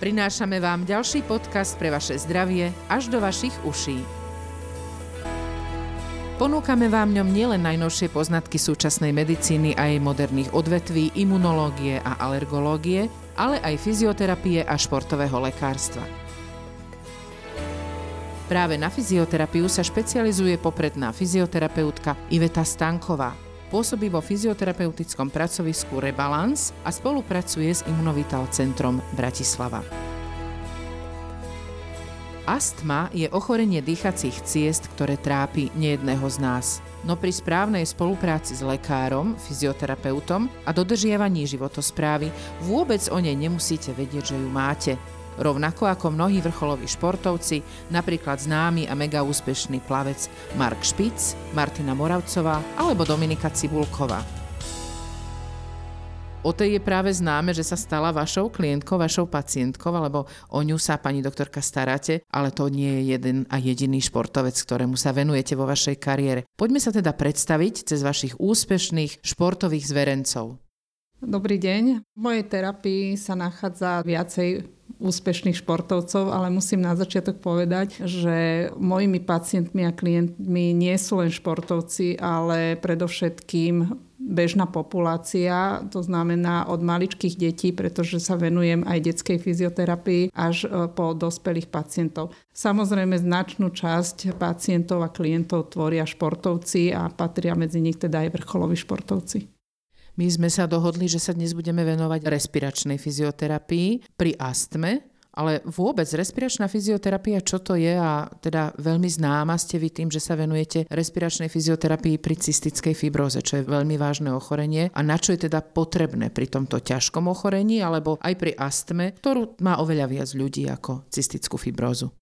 Prinášame vám ďalší podcast pre vaše zdravie až do vašich uší. Ponúkame vám ňom nielen najnovšie poznatky súčasnej medicíny a jej moderných odvetví, imunológie a alergológie, ale aj fyzioterapie a športového lekárstva. Práve na fyzioterapiu sa špecializuje popredná fyzioterapeutka Iveta Stanková – Pôsobí vo fyzioterapeutickom pracovisku Rebalance a spolupracuje s Imunovital centrom Bratislava. Astma je ochorenie dýchacích ciest, ktoré trápi nejedného z nás. No pri správnej spolupráci s lekárom, fyzioterapeutom a dodržiavaní životosprávy vôbec o nej nemusíte vedieť, že ju máte – rovnako ako mnohí vrcholoví športovci, napríklad známy a mega úspešný plavec Mark Špic, Martina Moravcová alebo Dominika Cibulková. O tej je práve známe, že sa stala vašou klientkou, vašou pacientkou, alebo o ňu sa, pani doktorka, staráte, ale to nie je jeden a jediný športovec, ktorému sa venujete vo vašej kariére. Poďme sa teda predstaviť cez vašich úspešných športových zverencov. Dobrý deň. V mojej terapii sa nachádza viacej úspešných športovcov, ale musím na začiatok povedať, že mojimi pacientmi a klientmi nie sú len športovci, ale predovšetkým bežná populácia, to znamená od maličkých detí, pretože sa venujem aj detskej fyzioterapii až e, po dospelých pacientov. Samozrejme značnú časť pacientov a klientov tvoria športovci a patria medzi nich teda aj vrcholoví športovci. My sme sa dohodli, že sa dnes budeme venovať respiračnej fyzioterapii pri astme, ale vôbec respiračná fyzioterapia, čo to je a teda veľmi známa ste vy tým, že sa venujete respiračnej fyzioterapii pri cystickej fibróze, čo je veľmi vážne ochorenie a na čo je teda potrebné pri tomto ťažkom ochorení alebo aj pri astme, ktorú má oveľa viac ľudí ako cystickú fibrózu.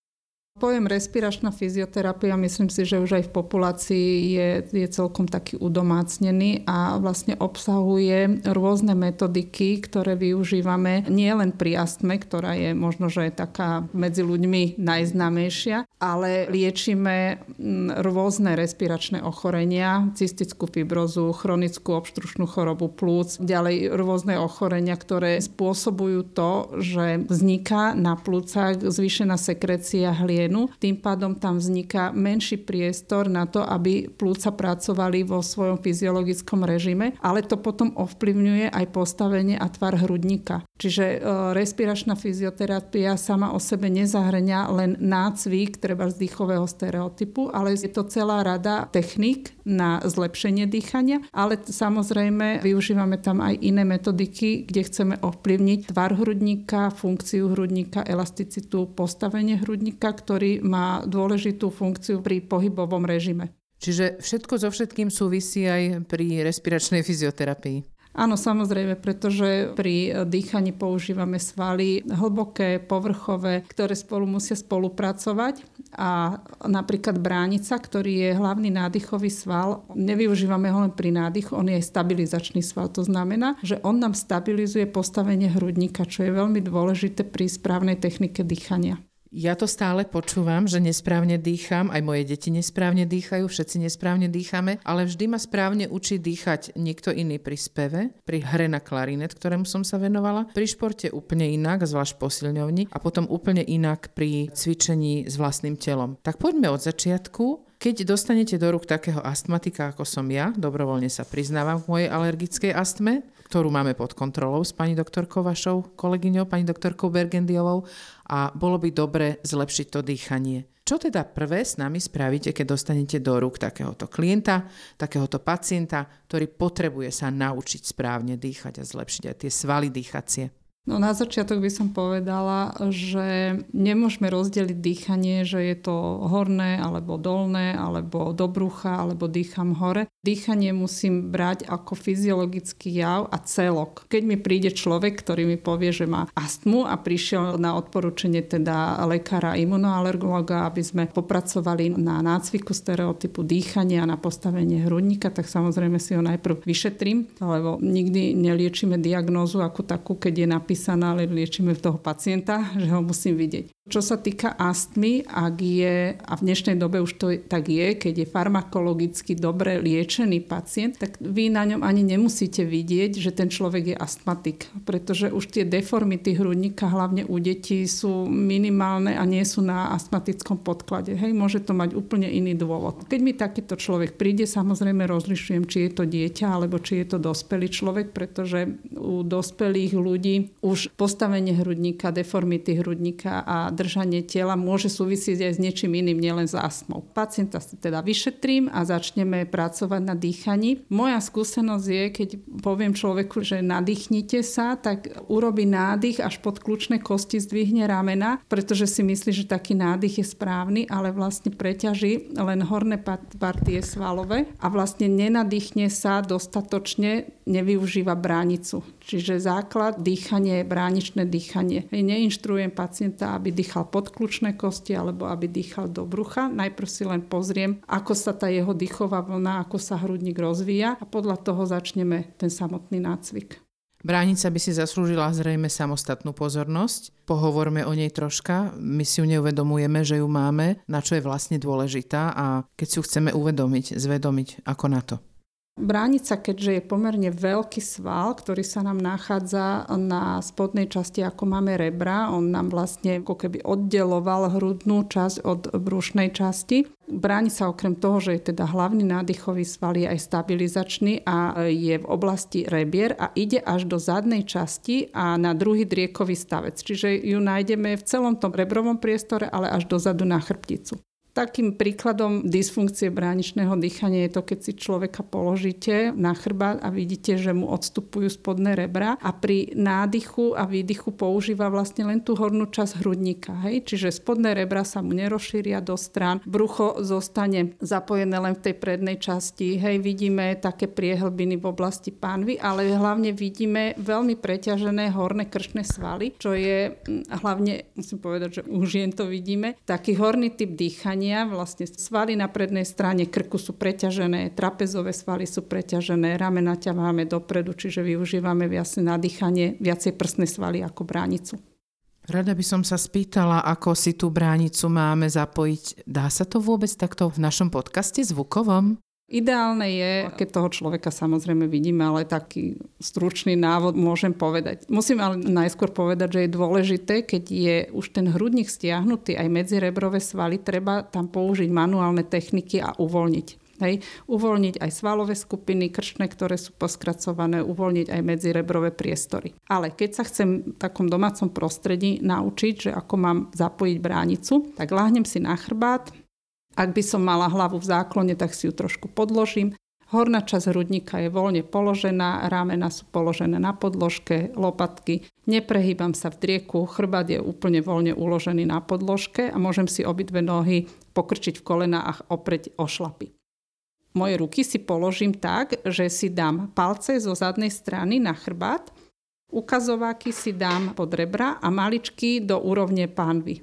Pojem respiračná fyzioterapia, myslím si, že už aj v populácii je, je celkom taký udomácnený a vlastne obsahuje rôzne metodiky, ktoré využívame nielen pri astme, ktorá je možno, že je taká medzi ľuďmi najznámejšia, ale liečíme mm, rôzne respiračné ochorenia, cystickú fibrozu, chronickú obštručnú chorobu plúc, ďalej rôzne ochorenia, ktoré spôsobujú to, že vzniká na plúcach zvýšená sekrecia hlie plynu. Tým pádom tam vzniká menší priestor na to, aby plúca pracovali vo svojom fyziologickom režime, ale to potom ovplyvňuje aj postavenie a tvar hrudníka. Čiže e, respiračná fyzioterapia sama o sebe nezahrňa len nácvik treba z dýchového stereotypu, ale je to celá rada technik na zlepšenie dýchania, ale samozrejme využívame tam aj iné metodiky, kde chceme ovplyvniť tvar hrudníka, funkciu hrudníka, elasticitu, postavenie hrudníka, ktorý ktorý má dôležitú funkciu pri pohybovom režime. Čiže všetko so všetkým súvisí aj pri respiračnej fyzioterapii. Áno, samozrejme, pretože pri dýchaní používame svaly hlboké, povrchové, ktoré spolu musia spolupracovať a napríklad bránica, ktorý je hlavný nádychový sval, nevyužívame ho len pri nádychu, on je aj stabilizačný sval. To znamená, že on nám stabilizuje postavenie hrudníka, čo je veľmi dôležité pri správnej technike dýchania. Ja to stále počúvam, že nesprávne dýcham, aj moje deti nesprávne dýchajú, všetci nesprávne dýchame, ale vždy ma správne učí dýchať niekto iný pri speve, pri hre na klarinet, ktorému som sa venovala, pri športe úplne inak, zvlášť posilňovni a potom úplne inak pri cvičení s vlastným telom. Tak poďme od začiatku. Keď dostanete do rúk takého astmatika, ako som ja, dobrovoľne sa priznávam k mojej alergickej astme, ktorú máme pod kontrolou s pani doktorkou vašou kolegyňou, pani doktorkou Bergendiovou a bolo by dobre zlepšiť to dýchanie. Čo teda prvé s nami spravíte, keď dostanete do rúk takéhoto klienta, takéhoto pacienta, ktorý potrebuje sa naučiť správne dýchať a zlepšiť aj tie svaly dýchacie? No na začiatok by som povedala, že nemôžeme rozdeliť dýchanie, že je to horné alebo dolné, alebo do brucha, alebo dýcham hore. Dýchanie musím brať ako fyziologický jav a celok. Keď mi príde človek, ktorý mi povie, že má astmu a prišiel na odporúčanie teda lekára imunoalergologa, aby sme popracovali na nácviku stereotypu dýchania, na postavenie hrudníka, tak samozrejme si ho najprv vyšetrím, lebo nikdy neliečíme diagnózu ako takú, keď je napísané napísaná, ale liečíme toho pacienta, že ho musím vidieť. Čo sa týka astmy, ak je, a v dnešnej dobe už to tak je, keď je farmakologicky dobre liečený pacient, tak vy na ňom ani nemusíte vidieť, že ten človek je astmatik, pretože už tie deformity hrudníka, hlavne u detí, sú minimálne a nie sú na astmatickom podklade. Hej, môže to mať úplne iný dôvod. Keď mi takýto človek príde, samozrejme rozlišujem, či je to dieťa alebo či je to dospelý človek, pretože u dospelých ľudí už postavenie hrudníka, deformity hrudníka a držanie tela môže súvisieť aj s niečím iným, nielen s astmou. Pacienta si teda vyšetrím a začneme pracovať na dýchaní. Moja skúsenosť je, keď poviem človeku, že nadýchnite sa, tak urobí nádych až pod kľúčne kosti, zdvihne ramena, pretože si myslí, že taký nádych je správny, ale vlastne preťaží len horné partie svalové a vlastne nenadýchne sa dostatočne, nevyužíva bránicu. Čiže základ dýchanie bráničné dýchanie. Neinštruujem pacienta, aby dýchal pod kľúčne kosti alebo aby dýchal do brucha. Najprv si len pozriem, ako sa tá jeho dýchová vlna, ako sa hrudník rozvíja a podľa toho začneme ten samotný nácvik. Bránica by si zaslúžila zrejme samostatnú pozornosť. Pohovorme o nej troška. My si ju neuvedomujeme, že ju máme, na čo je vlastne dôležitá a keď si ju chceme uvedomiť, zvedomiť, ako na to. Bránica, keďže je pomerne veľký sval, ktorý sa nám nachádza na spodnej časti, ako máme rebra, on nám vlastne ako keby oddeloval hrudnú časť od brušnej časti. Bránica okrem toho, že je teda hlavný nádychový sval, je aj stabilizačný a je v oblasti rebier a ide až do zadnej časti a na druhý driekový stavec. Čiže ju nájdeme v celom tom rebrovom priestore, ale až dozadu na chrbticu. Takým príkladom dysfunkcie bráničného dýchania je to, keď si človeka položíte na chrbát a vidíte, že mu odstupujú spodné rebra a pri nádychu a výdychu používa vlastne len tú hornú časť hrudníka. Hej? Čiže spodné rebra sa mu nerozšíria do strán, brucho zostane zapojené len v tej prednej časti. Hej, vidíme také priehlbiny v oblasti pánvy, ale hlavne vidíme veľmi preťažené horné kršné svaly, čo je hm, hlavne, musím povedať, že už jen to vidíme, taký horný typ dýchania zranenia. Vlastne svaly na prednej strane krku sú preťažené, trapezové svaly sú preťažené, ramena ťaháme dopredu, čiže využívame viac na dýchanie, viacej prsné svaly ako bránicu. Rada by som sa spýtala, ako si tú bránicu máme zapojiť. Dá sa to vôbec takto v našom podcaste zvukovom? Ideálne je, keď toho človeka samozrejme vidíme, ale taký stručný návod môžem povedať. Musím ale najskôr povedať, že je dôležité, keď je už ten hrudník stiahnutý aj medzi rebrové svaly, treba tam použiť manuálne techniky a uvoľniť. Hej, uvoľniť aj svalové skupiny, krčné, ktoré sú poskracované, uvoľniť aj medzi rebrové priestory. Ale keď sa chcem v takom domácom prostredí naučiť, že ako mám zapojiť bránicu, tak láhnem si na chrbát, ak by som mala hlavu v záklone, tak si ju trošku podložím. Horná časť hrudníka je voľne položená, ramena sú položené na podložke, lopatky. Neprehýbam sa v drieku, chrbát je úplne voľne uložený na podložke a môžem si obidve nohy pokrčiť v kolena a opreť o šlapy. Moje ruky si položím tak, že si dám palce zo zadnej strany na chrbát, ukazováky si dám pod rebra a maličky do úrovne pánvy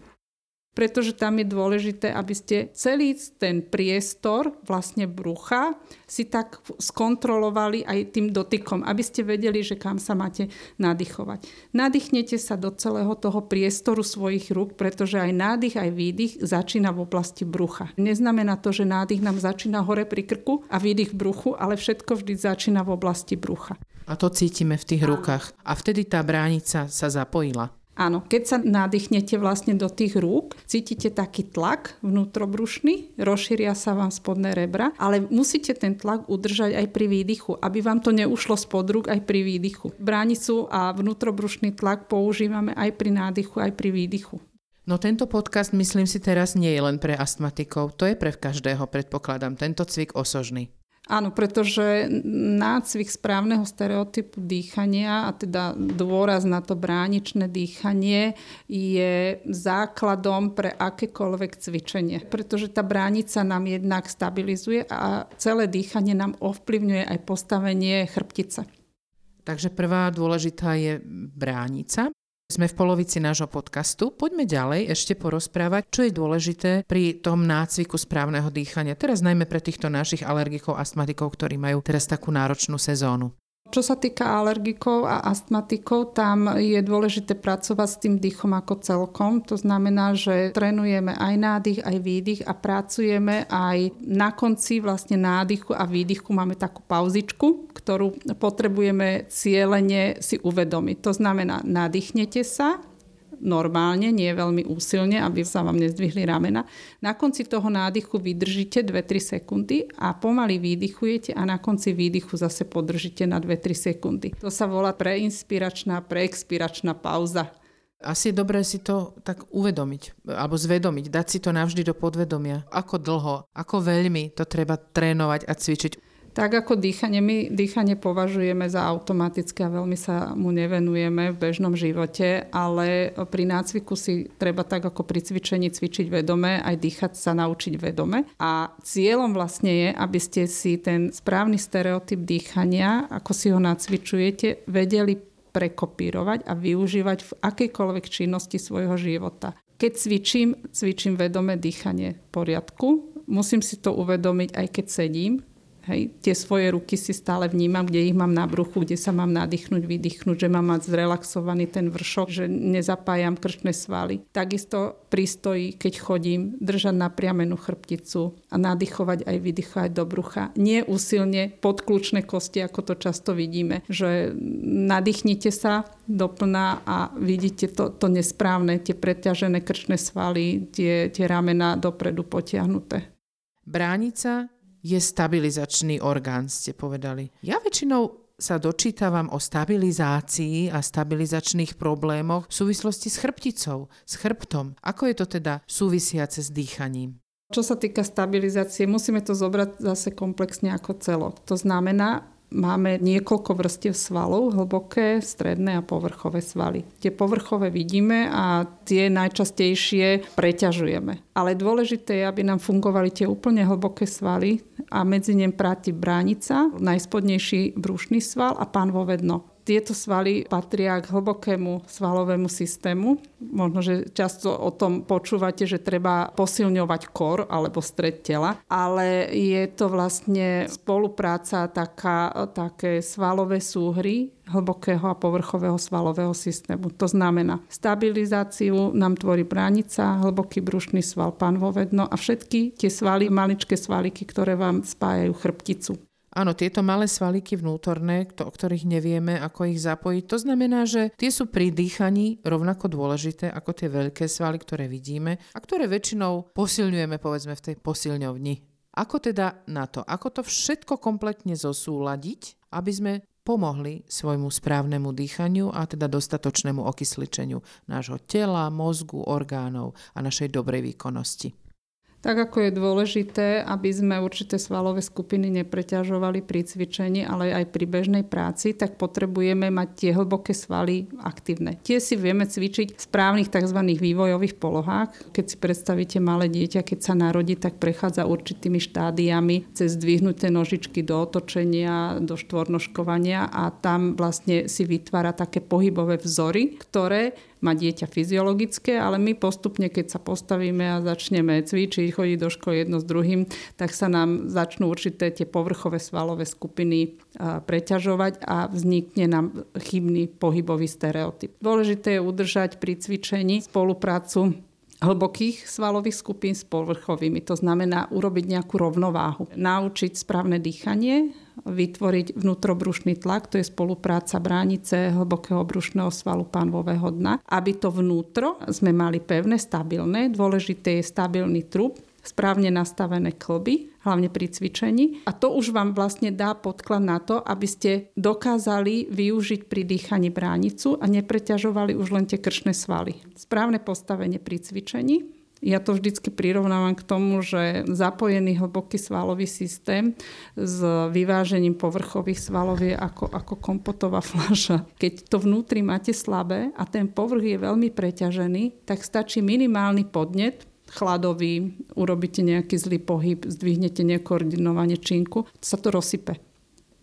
pretože tam je dôležité, aby ste celý ten priestor vlastne brucha si tak skontrolovali aj tým dotykom, aby ste vedeli, že kam sa máte nadýchovať. Nadýchnete sa do celého toho priestoru svojich rúk, pretože aj nádych, aj výdych začína v oblasti brucha. Neznamená to, že nádych nám začína hore pri krku a výdych v bruchu, ale všetko vždy začína v oblasti brucha. A to cítime v tých rukách. A vtedy tá bránica sa zapojila. Áno, keď sa nadýchnete vlastne do tých rúk, cítite taký tlak vnútrobrušný, rozšíria sa vám spodné rebra, ale musíte ten tlak udržať aj pri výdychu, aby vám to neušlo spod rúk aj pri výdychu. Bránicu a vnútrobrušný tlak používame aj pri nádychu, aj pri výdychu. No tento podcast, myslím si, teraz nie je len pre astmatikov, to je pre každého, predpokladám, tento cvik osožný. Áno, pretože nácvik správneho stereotypu dýchania a teda dôraz na to bráničné dýchanie je základom pre akékoľvek cvičenie. Pretože tá bránica nám jednak stabilizuje a celé dýchanie nám ovplyvňuje aj postavenie chrbtice. Takže prvá dôležitá je bránica. Sme v polovici nášho podcastu. Poďme ďalej ešte porozprávať, čo je dôležité pri tom nácviku správneho dýchania. Teraz najmä pre týchto našich alergikov, astmatikov, ktorí majú teraz takú náročnú sezónu. Čo sa týka alergikov a astmatikov, tam je dôležité pracovať s tým dýchom ako celkom. To znamená, že trénujeme aj nádych, aj výdych a pracujeme aj na konci vlastne nádychu a výdychu máme takú pauzičku, ktorú potrebujeme cieľene si uvedomiť. To znamená, nadýchnete sa, normálne, nie veľmi úsilne, aby sa vám nezdvihli ramena. Na konci toho nádychu vydržíte 2-3 sekundy a pomaly výdychujete a na konci výdychu zase podržíte na 2-3 sekundy. To sa volá preinspiračná, preexpiračná pauza. Asi je dobré si to tak uvedomiť, alebo zvedomiť, dať si to navždy do podvedomia. Ako dlho, ako veľmi to treba trénovať a cvičiť. Tak ako dýchanie, my dýchanie považujeme za automatické a veľmi sa mu nevenujeme v bežnom živote, ale pri nácviku si treba tak ako pri cvičení cvičiť vedome, aj dýchať sa naučiť vedome. A cieľom vlastne je, aby ste si ten správny stereotyp dýchania, ako si ho nacvičujete, vedeli prekopírovať a využívať v akejkoľvek činnosti svojho života. Keď cvičím, cvičím vedome dýchanie v poriadku. Musím si to uvedomiť aj keď sedím, Hej, tie svoje ruky si stále vnímam, kde ich mám na bruchu, kde sa mám nadýchnuť, vydýchnuť, že mám mať zrelaxovaný ten vršok, že nezapájam krčné svaly. Takisto pristojí, keď chodím, držať napriamenú chrbticu a nadýchovať aj vydýchovať do brucha. Nie úsilne podkľúčne kosti, ako to často vidíme, že nadýchnite sa doplná a vidíte to, to nesprávne, tie preťažené krčné svaly, tie, tie ramena dopredu potiahnuté. Bránica je stabilizačný orgán, ste povedali. Ja väčšinou sa dočítavam o stabilizácii a stabilizačných problémoch v súvislosti s chrbticou, s chrbtom. Ako je to teda súvisiace s dýchaním? Čo sa týka stabilizácie, musíme to zobrať zase komplexne ako celok. To znamená, máme niekoľko vrstiev svalov, hlboké, stredné a povrchové svaly. Tie povrchové vidíme a tie najčastejšie preťažujeme. Ale dôležité je, aby nám fungovali tie úplne hlboké svaly a medzi nem práti bránica, najspodnejší brušný sval a pánvovedno. Tieto svaly patria k hlbokému svalovému systému. Možno, že často o tom počúvate, že treba posilňovať kor alebo stred tela, ale je to vlastne spolupráca taká, také svalové súhry hlbokého a povrchového svalového systému. To znamená, stabilizáciu nám tvorí bránica, hlboký brušný sval, panvovedno a všetky tie svaly, maličké svaliky, ktoré vám spájajú chrbticu. Áno, tieto malé svaliky vnútorné, o ktorých nevieme, ako ich zapojiť, to znamená, že tie sú pri dýchaní rovnako dôležité ako tie veľké svaly, ktoré vidíme a ktoré väčšinou posilňujeme povedzme v tej posilňovni. Ako teda na to? Ako to všetko kompletne zosúladiť, aby sme pomohli svojmu správnemu dýchaniu a teda dostatočnému okysličeniu nášho tela, mozgu, orgánov a našej dobrej výkonnosti. Tak ako je dôležité, aby sme určité svalové skupiny nepreťažovali pri cvičení, ale aj pri bežnej práci, tak potrebujeme mať tie hlboké svaly aktívne. Tie si vieme cvičiť v správnych tzv. vývojových polohách. Keď si predstavíte malé dieťa, keď sa narodí, tak prechádza určitými štádiami cez zdvihnuté nožičky do otočenia, do štvornoškovania a tam vlastne si vytvára také pohybové vzory, ktoré má dieťa fyziologické, ale my postupne, keď sa postavíme a začneme cvičiť, chodiť do školy jedno s druhým, tak sa nám začnú určité tie povrchové svalové skupiny preťažovať a vznikne nám chybný pohybový stereotyp. Dôležité je udržať pri cvičení spoluprácu hlbokých svalových skupín s povrchovými. To znamená urobiť nejakú rovnováhu. Naučiť správne dýchanie, vytvoriť vnútrobrušný tlak, to je spolupráca bránice hlbokého brušného svalu pánvového dna. Aby to vnútro sme mali pevné, stabilné. Dôležité je stabilný trup, správne nastavené klby, hlavne pri cvičení. A to už vám vlastne dá podklad na to, aby ste dokázali využiť pri dýchaní bránicu a nepreťažovali už len tie krčné svaly. Správne postavenie pri cvičení, ja to vždycky prirovnávam k tomu, že zapojený hlboký svalový systém s vyvážením povrchových svalov je ako, ako kompotová fľaša. Keď to vnútri máte slabé a ten povrch je veľmi preťažený, tak stačí minimálny podnet, chladový, urobíte nejaký zlý pohyb, zdvihnete nekoordinovane činku, sa to rozsype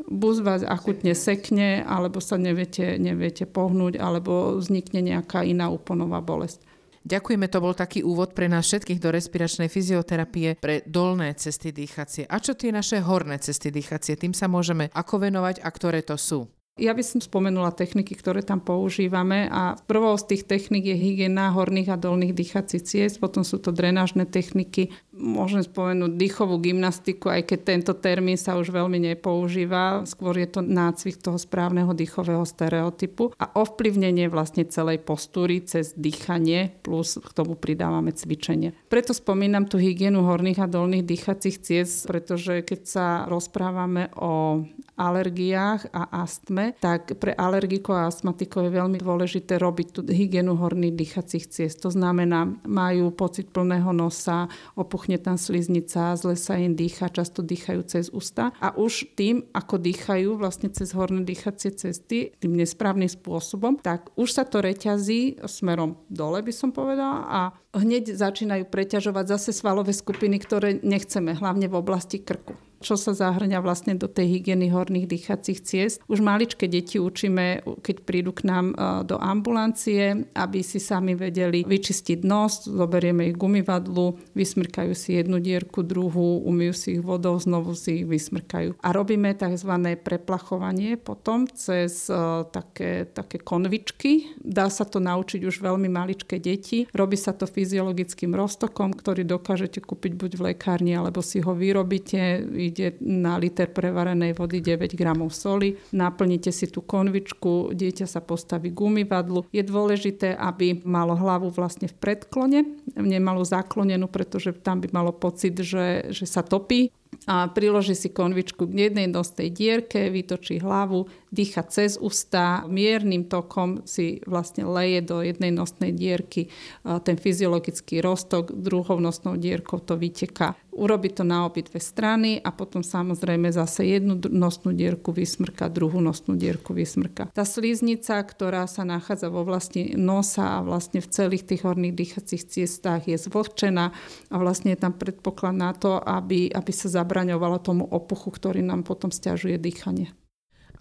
buď vás akutne sekne, alebo sa neviete, neviete pohnúť, alebo vznikne nejaká iná úponová bolesť. Ďakujeme, to bol taký úvod pre nás všetkých do respiračnej fyzioterapie pre dolné cesty dýchacie. A čo tie naše horné cesty dýchacie? Tým sa môžeme ako venovať a ktoré to sú? Ja by som spomenula techniky, ktoré tam používame a prvou z tých technik je hygiena horných a dolných dýchacích ciest, potom sú to drenážne techniky, môžem spomenúť dýchovú gymnastiku, aj keď tento termín sa už veľmi nepoužíva, skôr je to nácvik toho správneho dýchového stereotypu a ovplyvnenie vlastne celej postúry cez dýchanie, plus k tomu pridávame cvičenie. Preto spomínam tú hygienu horných a dolných dýchacích ciest, pretože keď sa rozprávame o alergiách a astme, máme, tak pre alergikov a astmatikov je veľmi dôležité robiť tú hygienu horných dýchacích ciest. To znamená, majú pocit plného nosa, opuchne tam sliznica, zle sa im dýcha, často dýchajú cez ústa a už tým, ako dýchajú vlastne cez horné dýchacie cesty, tým nesprávnym spôsobom, tak už sa to reťazí smerom dole, by som povedala, a hneď začínajú preťažovať zase svalové skupiny, ktoré nechceme, hlavne v oblasti krku čo sa zahrňa vlastne do tej hygieny horných dýchacích ciest. Už maličké deti učíme, keď prídu k nám e, do ambulancie, aby si sami vedeli vyčistiť nos, zoberieme ich gumivadlu, vysmrkajú si jednu dierku, druhú, umýjú si ich vodou, znovu si ich vysmrkajú. A robíme tzv. preplachovanie potom cez uh, také, také konvičky. Dá sa to naučiť už veľmi maličké deti. Robí sa to fyziologickým roztokom, ktorý dokážete kúpiť buď v lekárni, alebo si ho vyrobíte ide na liter prevarenej vody 9 gramov soli, naplníte si tú konvičku, dieťa sa postaví gumivadlu. Je dôležité, aby malo hlavu vlastne v predklone, nemalo zaklonenú, pretože tam by malo pocit, že, že sa topí a priloží si konvičku k jednej nosnej dierke, vytočí hlavu, dýcha cez ústa, miernym tokom si vlastne leje do jednej nosnej dierky ten fyziologický roztok, druhou nosnou dierkou to vyteká. Urobí to na obidve strany a potom samozrejme zase jednu nosnú dierku vysmrka, druhú nosnú dierku vysmrka. Tá sliznica, ktorá sa nachádza vo vlasti nosa a vlastne v celých tých horných dýchacích ciestách je zvlhčená a vlastne je tam predpoklad na to, aby, aby sa zabraňovalo tomu opuchu, ktorý nám potom stiažuje dýchanie.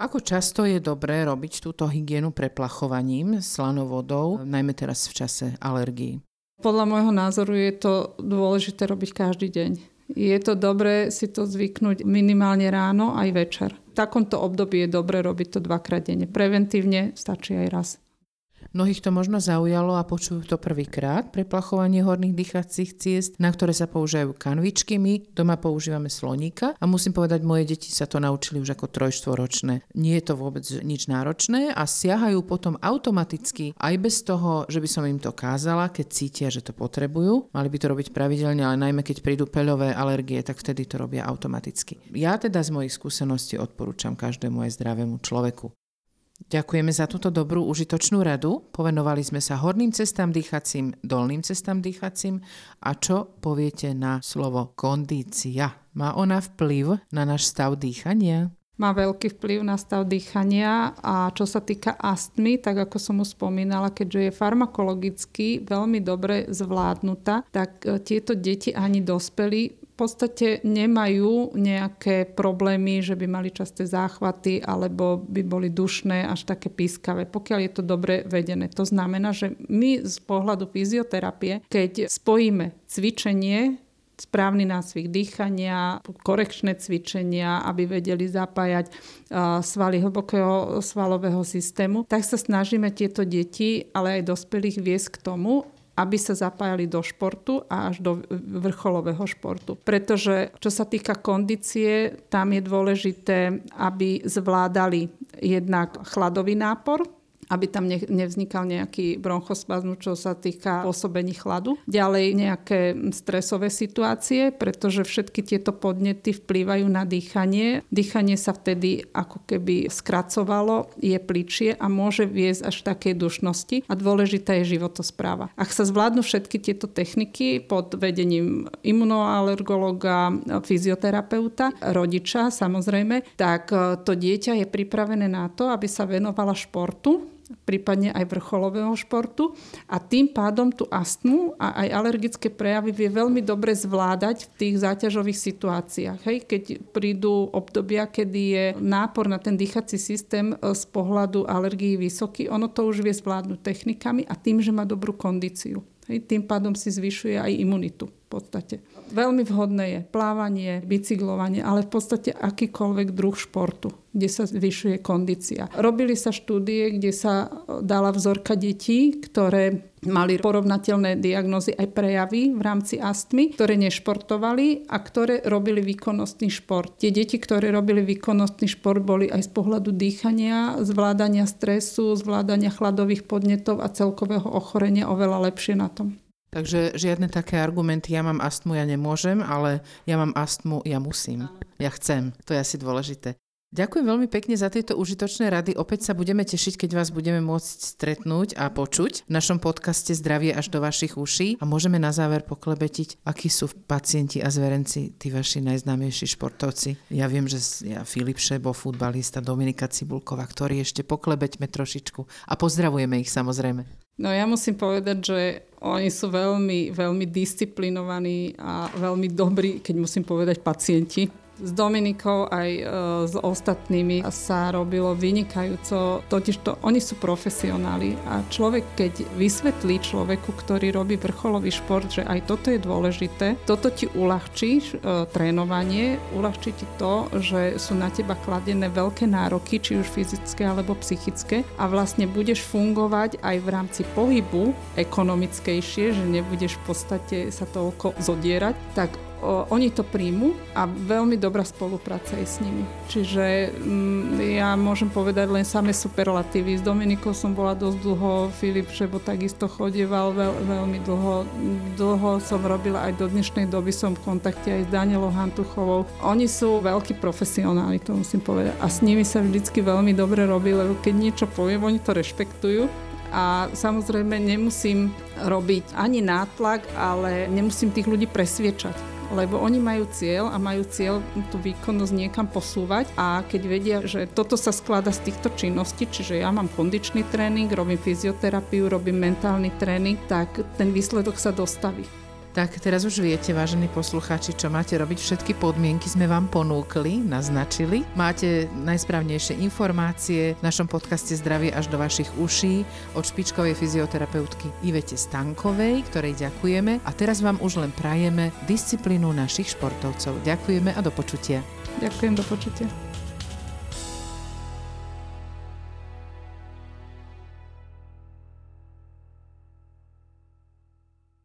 Ako často je dobré robiť túto hygienu preplachovaním slanovodou, najmä teraz v čase alergií? Podľa môjho názoru je to dôležité robiť každý deň. Je to dobré si to zvyknúť minimálne ráno aj večer. V takomto období je dobré robiť to dvakrát denne. Preventívne stačí aj raz. Mnohých to možno zaujalo a počujú to prvýkrát, preplachovanie horných dýchacích ciest, na ktoré sa používajú kanvičky. My doma používame sloníka a musím povedať, moje deti sa to naučili už ako trojštvoročné. Nie je to vôbec nič náročné a siahajú potom automaticky aj bez toho, že by som im to kázala, keď cítia, že to potrebujú. Mali by to robiť pravidelne, ale najmä keď prídu peľové alergie, tak vtedy to robia automaticky. Ja teda z mojich skúseností odporúčam každému aj zdravému človeku. Ďakujeme za túto dobrú užitočnú radu. Povenovali sme sa horným cestám dýchacím, dolným cestám dýchacím a čo poviete na slovo kondícia? Má ona vplyv na náš stav dýchania? má veľký vplyv na stav dýchania a čo sa týka astmy, tak ako som už spomínala, keďže je farmakologicky veľmi dobre zvládnutá, tak e, tieto deti ani dospelí podstate nemajú nejaké problémy, že by mali časté záchvaty alebo by boli dušné až také pískavé, pokiaľ je to dobre vedené. To znamená, že my z pohľadu fyzioterapie, keď spojíme cvičenie správny nácvik dýchania, korekčné cvičenia, aby vedeli zapájať svaly hlbokého svalového systému, tak sa snažíme tieto deti, ale aj dospelých viesť k tomu, aby sa zapájali do športu a až do vrcholového športu. Pretože čo sa týka kondície, tam je dôležité, aby zvládali jednak chladový nápor, aby tam nevznikal nejaký bronchospazmus, čo sa týka pôsobení chladu. Ďalej nejaké stresové situácie, pretože všetky tieto podnety vplývajú na dýchanie. Dýchanie sa vtedy ako keby skracovalo, je pličie a môže viesť až takej dušnosti a dôležitá je životospráva. Ak sa zvládnu všetky tieto techniky pod vedením imunoalergologa, fyzioterapeuta, rodiča samozrejme, tak to dieťa je pripravené na to, aby sa venovala športu prípadne aj vrcholového športu a tým pádom tú astmu a aj alergické prejavy vie veľmi dobre zvládať v tých záťažových situáciách. Hej? Keď prídu obdobia, kedy je nápor na ten dýchací systém e, z pohľadu alergií vysoký, ono to už vie zvládnuť technikami a tým, že má dobrú kondíciu. Tým pádom si zvyšuje aj imunitu podstate. Veľmi vhodné je plávanie, bicyklovanie, ale v podstate akýkoľvek druh športu, kde sa zvyšuje kondícia. Robili sa štúdie, kde sa dala vzorka detí, ktoré mali porovnateľné diagnózy aj prejavy v rámci astmy, ktoré nešportovali a ktoré robili výkonnostný šport. Tie deti, ktoré robili výkonnostný šport, boli aj z pohľadu dýchania, zvládania stresu, zvládania chladových podnetov a celkového ochorenia oveľa lepšie na tom. Takže žiadne také argumenty, ja mám astmu, ja nemôžem, ale ja mám astmu, ja musím. Ja chcem. To je asi dôležité. Ďakujem veľmi pekne za tieto užitočné rady. Opäť sa budeme tešiť, keď vás budeme môcť stretnúť a počuť v našom podcaste Zdravie až do vašich uší. A môžeme na záver poklebetiť, akí sú pacienti a zverenci, tí vaši najznámejší športovci. Ja viem, že ja Filip Šebo, futbalista, Dominika Cibulková, ktorí ešte poklebeťme trošičku a pozdravujeme ich samozrejme. No ja musím povedať, že oni sú veľmi, veľmi disciplinovaní a veľmi dobrí, keď musím povedať, pacienti s Dominikou aj e, s ostatnými sa robilo vynikajúco, totiž to oni sú profesionáli a človek, keď vysvetlí človeku, ktorý robí vrcholový šport, že aj toto je dôležité, toto ti uľahčí e, trénovanie, uľahčí ti to, že sú na teba kladené veľké nároky, či už fyzické alebo psychické a vlastne budeš fungovať aj v rámci pohybu ekonomickejšie, že nebudeš v podstate sa toľko zodierať, tak oni to príjmu a veľmi dobrá spolupráca je s nimi. Čiže mm, ja môžem povedať len samé superlatívy. S Dominikou som bola dosť dlho, Filip Šebo takisto chodieval veľ, veľmi dlho. Dlho som robila aj do dnešnej doby som v kontakte aj s Danielou Hantuchovou. Oni sú veľkí profesionáli, to musím povedať. A s nimi sa vždycky veľmi dobre robí, lebo keď niečo poviem, oni to rešpektujú a samozrejme nemusím robiť ani nátlak, ale nemusím tých ľudí presviečať lebo oni majú cieľ a majú cieľ tú výkonnosť niekam posúvať a keď vedia, že toto sa skladá z týchto činností, čiže ja mám kondičný tréning, robím fyzioterapiu, robím mentálny tréning, tak ten výsledok sa dostaví. Tak teraz už viete, vážení poslucháči, čo máte robiť. Všetky podmienky sme vám ponúkli, naznačili. Máte najsprávnejšie informácie v našom podcaste Zdravie až do vašich uší od špičkovej fyzioterapeutky Ivete Stankovej, ktorej ďakujeme. A teraz vám už len prajeme disciplínu našich športovcov. Ďakujeme a do počutia. Ďakujem, do počutia.